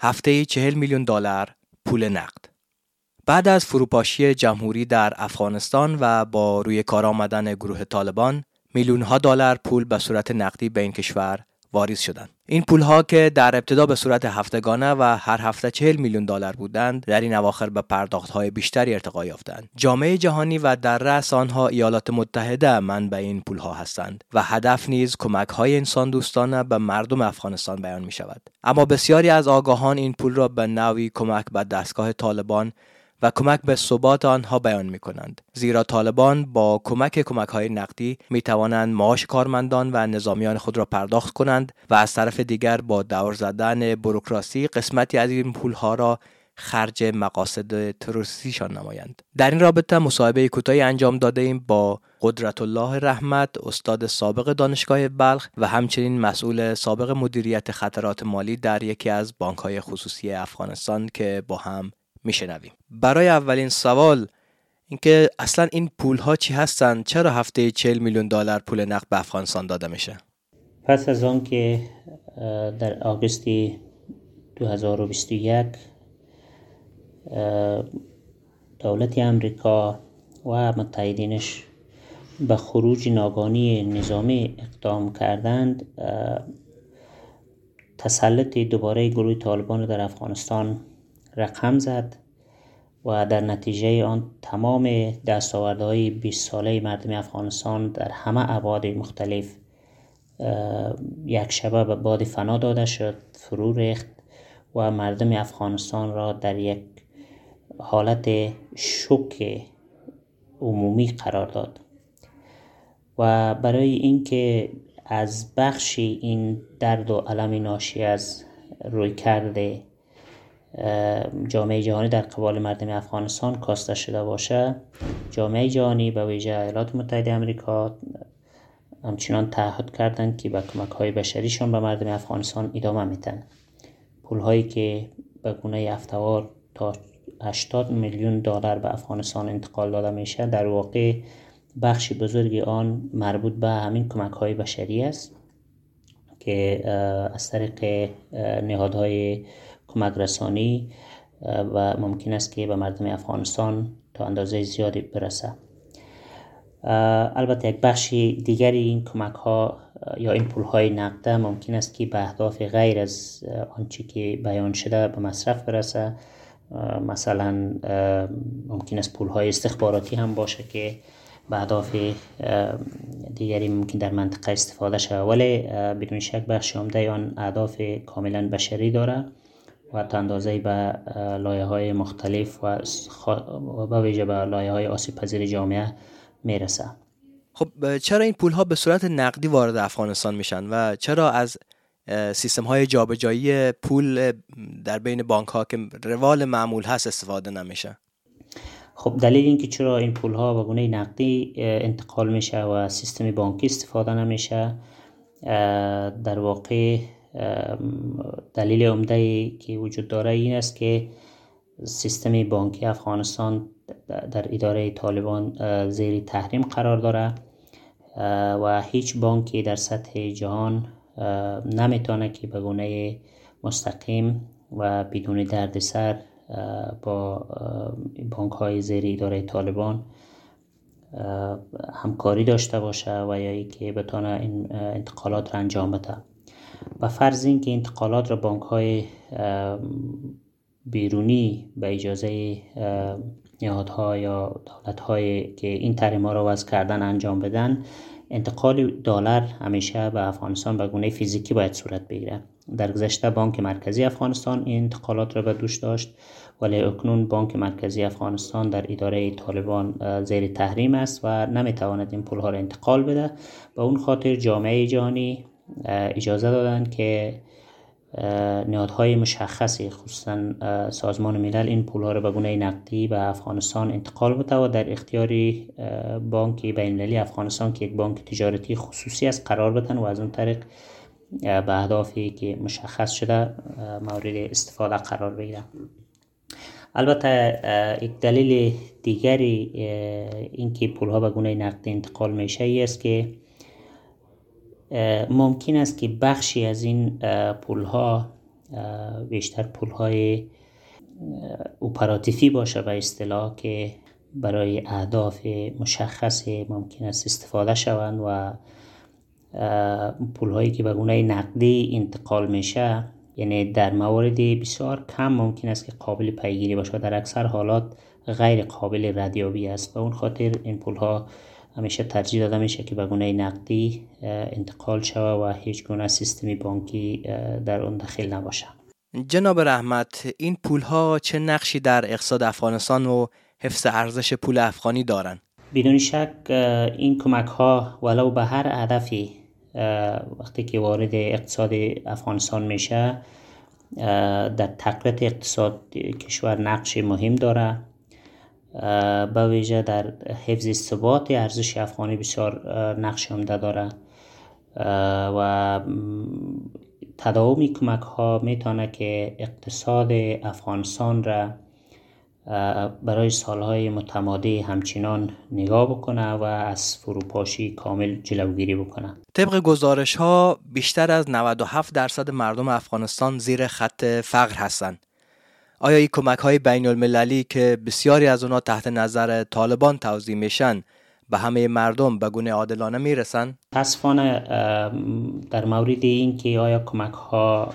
هفته چهل میلیون دلار پول نقد. بعد از فروپاشی جمهوری در افغانستان و با روی کار آمدن گروه طالبان میلیون ها دلار پول به صورت نقدی به این کشور واریز شدند. این پول ها که در ابتدا به صورت هفتگانه و هر هفته چهل میلیون دلار بودند در این اواخر به پرداخت های بیشتری ارتقا یافتند جامعه جهانی و در رأس آنها ایالات متحده منبع این پول ها هستند و هدف نیز کمک های انسان دوستانه به مردم افغانستان بیان می شود اما بسیاری از آگاهان این پول را به نوی کمک به دستگاه طالبان و کمک به ثبات آنها بیان می کنند زیرا طالبان با کمک کمک های نقدی می توانند معاش کارمندان و نظامیان خود را پرداخت کنند و از طرف دیگر با دور زدن بروکراسی قسمتی از این پول ها را خرج مقاصد تروریستیشان نمایند. در این رابطه مصاحبه کوتاهی انجام داده ایم با قدرت الله رحمت استاد سابق دانشگاه بلخ و همچنین مسئول سابق مدیریت خطرات مالی در یکی از بانک های خصوصی افغانستان که با هم میشنویم. برای اولین سوال اینکه اصلا این پول ها چی هستند چرا هفته 40 میلیون دلار پول نقد به افغانستان داده میشه؟ پس از آن که در آگوست 2021 دولت امریکا و متحدینش به خروج ناگانی نظامی اقدام کردند تسلط دوباره گروه طالبان در افغانستان رقم زد و در نتیجه آن تمام دستاوردهای 20 ساله مردم افغانستان در همه ابعاد مختلف یک شبه به باد فنا داده شد فرو ریخت و مردم افغانستان را در یک حالت شوک عمومی قرار داد. و برای اینکه از بخشی این درد و علم ناشی از روی کرده جامعه جهانی در قبال مردم افغانستان کاسته شده باشه. جامعه جهانی به ویژه ایالات متحده امریکا همچنان تعهد کردند که به کمک های بشریشان به مردم افغانستان ادامه میتن پول هایی که به گونه افتوار تا 80 میلیون دلار به افغانستان انتقال داده میشه در واقع بخشی بزرگی آن مربوط به همین کمک های بشری است که از طریق نهادهای کمک رسانی و ممکن است که به مردم افغانستان تا اندازه زیادی برسه. البته یک بخشی دیگری این کمک ها یا این پول های نقده ممکن است که به اهداف غیر از آنچه که بیان شده به مصرف برسه. مثلا ممکن است پول های استخباراتی هم باشه که به اهداف دیگری ممکن در منطقه استفاده شود. ولی بدون شک بخش عمده آن اهداف کاملا بشری داره. و تا اندازه به لایه های مختلف و به ویژه به لایه های آسیب پذیر جامعه می‌رسه. خب چرا این پول ها به صورت نقدی وارد افغانستان میشن و چرا از سیستم های جابجایی پول در بین بانک ها که روال معمول هست استفاده نمیشه؟ خب دلیل اینکه چرا این پول ها به گونه نقدی انتقال میشه و سیستم بانکی استفاده نمیشه در واقع دلیل عمده که وجود داره این است که سیستم بانکی افغانستان در اداره طالبان زیر تحریم قرار داره و هیچ بانکی در سطح جهان نمی‌تونه که به گونه مستقیم و بدون دردسر با بانک های زیر اداره طالبان همکاری داشته باشه و یا که بتونه این انتقالات را انجام بده. و فرض که انتقالات را بانک های بیرونی به اجازه نهادها یا دولت های که این تحریم ها را وضع کردن انجام بدن انتقال دلار همیشه به افغانستان به گونه فیزیکی باید صورت بگیره. در گذشته بانک مرکزی افغانستان این انتقالات را به دوش داشت ولی اکنون بانک مرکزی افغانستان در اداره طالبان زیر تحریم است و نمی‌تواند این پول ها را انتقال بده. به اون خاطر جامعه جهانی اجازه دادن که نهادهای مشخصی خصوصا سازمان ملل این پول ها رو به گونه نقدی به افغانستان انتقال بده و در اختیاری بانک بین افغانستان که یک بانک تجارتی خصوصی است قرار بدن و از اون طریق به اهدافی که مشخص شده مورد استفاده قرار بگیرن. البته یک دلیل دیگری اینکه پول ها به گونه نقدی انتقال میشه است که ممکن است که بخشی از این پول ها بیشتر پول های اپراتیفی باشه به اصطلاح که برای اهداف مشخص ممکن است استفاده شوند و پول هایی که به گونه نقدی انتقال میشه یعنی در موارد بسیار کم ممکن است که قابل پیگیری باشه در اکثر حالات غیر قابل ردیابی است. و اون خاطر این پول ها همیشه ترجیح داده میشه که به گونه نقدی انتقال شود و هیچ گونه سیستمی بانکی در اون داخل نباشه جناب رحمت این پول ها چه نقشی در اقتصاد افغانستان و حفظ ارزش پول افغانی دارند بدون شک این کمک ها ولو به هر هدفی وقتی که وارد اقتصاد افغانستان میشه در تقویت اقتصاد کشور نقش مهم داره. به ویژه در حفظ ثبات ارزش افغانی بسیار نقش عمده داره. و تداوم کمک ها می‌تونه که اقتصاد افغانستان را برای سالهای متمادی همچنان نگاه بکنه و از فروپاشی کامل جلوگیری بکنه. طبق گزارش ها بیشتر از 97 درصد مردم افغانستان زیر خط فقر هستند. آیا این کمک های بین المللی که بسیاری از اونا تحت نظر طالبان توضیح میشن به همه مردم به گونه عادلانه می‌رسن؟ تصفانه در مورد این که آیا کمک ها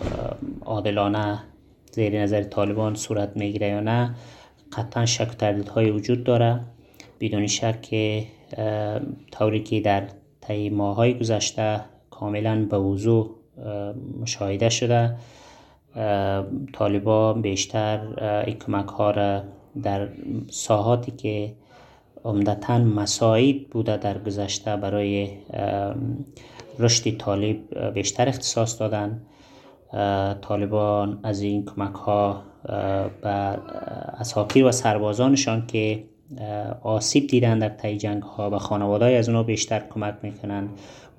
عادلانه زیر نظر طالبان صورت می‌گیره یا نه قطعا شک های وجود داره بدون شک که طوری که در طی های گذشته کاملا به وضوح مشاهده شده طالبان بیشتر این کمک ها را در ساحاتی که عمدتا مساعد بوده در گذشته برای رشد طالب بیشتر اختصاص دادن. طالبان از این کمک ها به اساکیر و سربازانشان که آسیب دیدن در طی جنگ ها و خانواده از اونا بیشتر کمک می‌کنن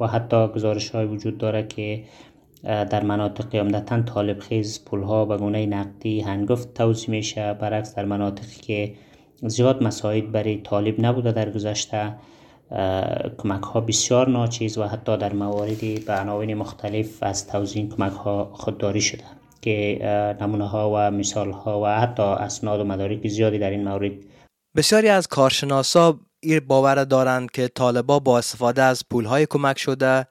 و حتی گزارش های وجود داره که در مناطق عمدتا طالب خیز پول ها به گونه نقدی هنگفت توضیح میشه. برعکس در مناطقی که زیاد مساعد برای طالب نبوده در گذشته کمک ها بسیار ناچیز و حتی در مواردی به عناوین مختلف از توزیع کمک ها خودداری شده که نمونه ها و مثال ها و حتی اسناد و مدارک زیادی در این مورد. بسیاری از کارشناسا باور دارند که طالبا با استفاده از پول های کمک شده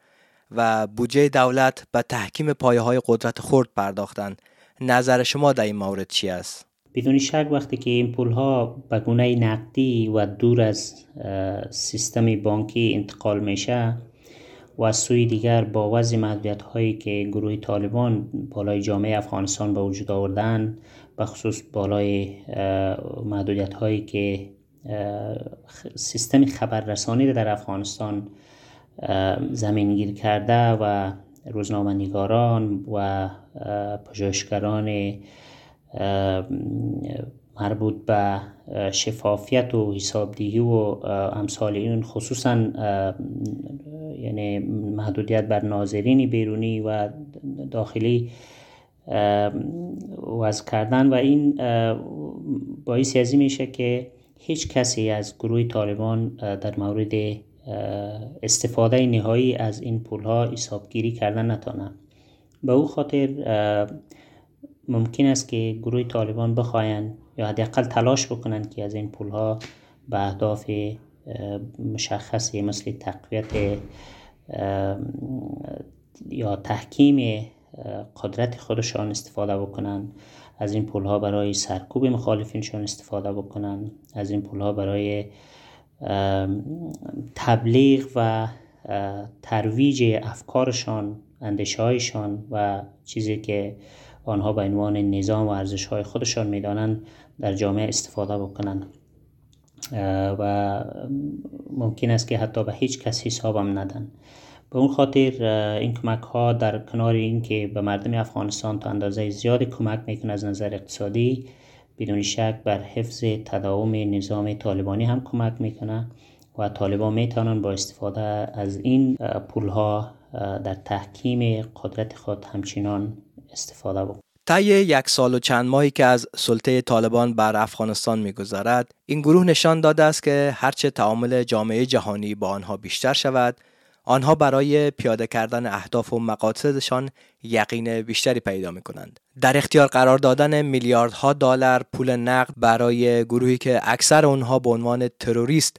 و بودجه دولت به تحکیم پایه های قدرت خورد پرداختند. نظر شما در این مورد چی است؟ بدون شک وقتی که این پول ها به گونه نقدی و دور از سیستم بانکی انتقال میشه و از سوی دیگر با وضع محدودیت هایی که گروه طالبان بالای جامعه افغانستان به وجود آوردن بخصوص بالای محدودیت هایی که سیستم خبررسانی در افغانستان زمینگیر کرده و روزنامه نگاران و پژوهشگران مربوط به شفافیت و حسابدهی و امثال این خصوصا یعنی محدودیت بر ناظرین بیرونی و داخلی وضع کردن و این باعث ازی میشه که هیچ کسی از گروه طالبان در مورد استفاده نهایی از این پول ها حسابگیری کردن نتانه به او خاطر ممکن است که گروه طالبان بخواین یا حداقل تلاش بکنند که از این پول ها به اهداف مشخصی مثل تقویت یا تحکیم قدرت خودشان استفاده بکنن از این پول ها برای سرکوب مخالفینشان استفاده بکنن از این پول ها برای تبلیغ و ترویج افکارشان اندیشه هایشان و چیزی که آنها به عنوان نظام و ارزش های خودشان می‌دانند در جامعه استفاده بکنند. و ممکن است که حتی به هیچ کس حسابم ندن. به اون خاطر این کمک ها در کنار اینکه به مردم افغانستان تا اندازه زیادی کمک می‌کنه از نظر اقتصادی بدون شک بر حفظ تداوم نظام طالبانی هم کمک می‌کنه و طالبان می‌تونن با استفاده از این پول ها در تحکیم قدرت خود همچنان استفاده بکنند. طی یک سال و چند ماهی که از سلطه طالبان بر افغانستان میگذرد این گروه نشان داده است که هرچه تعامل جامعه جهانی با آنها بیشتر شود آنها برای پیاده کردن اهداف و مقاصدشان یقین بیشتری پیدا می کنند. در اختیار قرار دادن میلیاردها دلار پول نقد برای گروهی که اکثر آنها به عنوان تروریست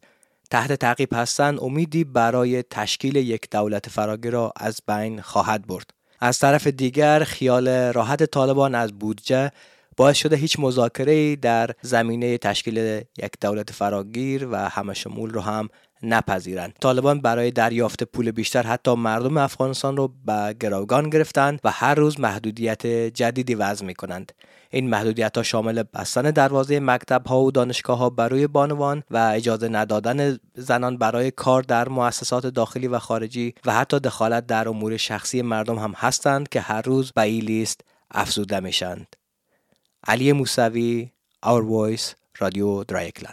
تحت تعقیب هستند امیدی برای تشکیل یک دولت فراگیر را از بین خواهد برد. از طرف دیگر خیال راحت طالبان از بودجه باعث شده هیچ مذاکره در زمینه تشکیل یک دولت فراگیر و همه شمول رو هم نپذیرند. طالبان برای دریافت پول بیشتر حتی مردم افغانستان رو به گروگان گرفتند و هر روز محدودیت جدیدی وضع می کنند این محدودیت ها شامل بستن دروازه مکتب ها و دانشگاه ها برای بانوان و اجازه ندادن زنان برای کار در مؤسسات داخلی و خارجی و حتی دخالت در امور شخصی مردم هم هستند که هر روز به این لیست افزوده میشند. علی موسوی Our Voice رادیو درایکلند.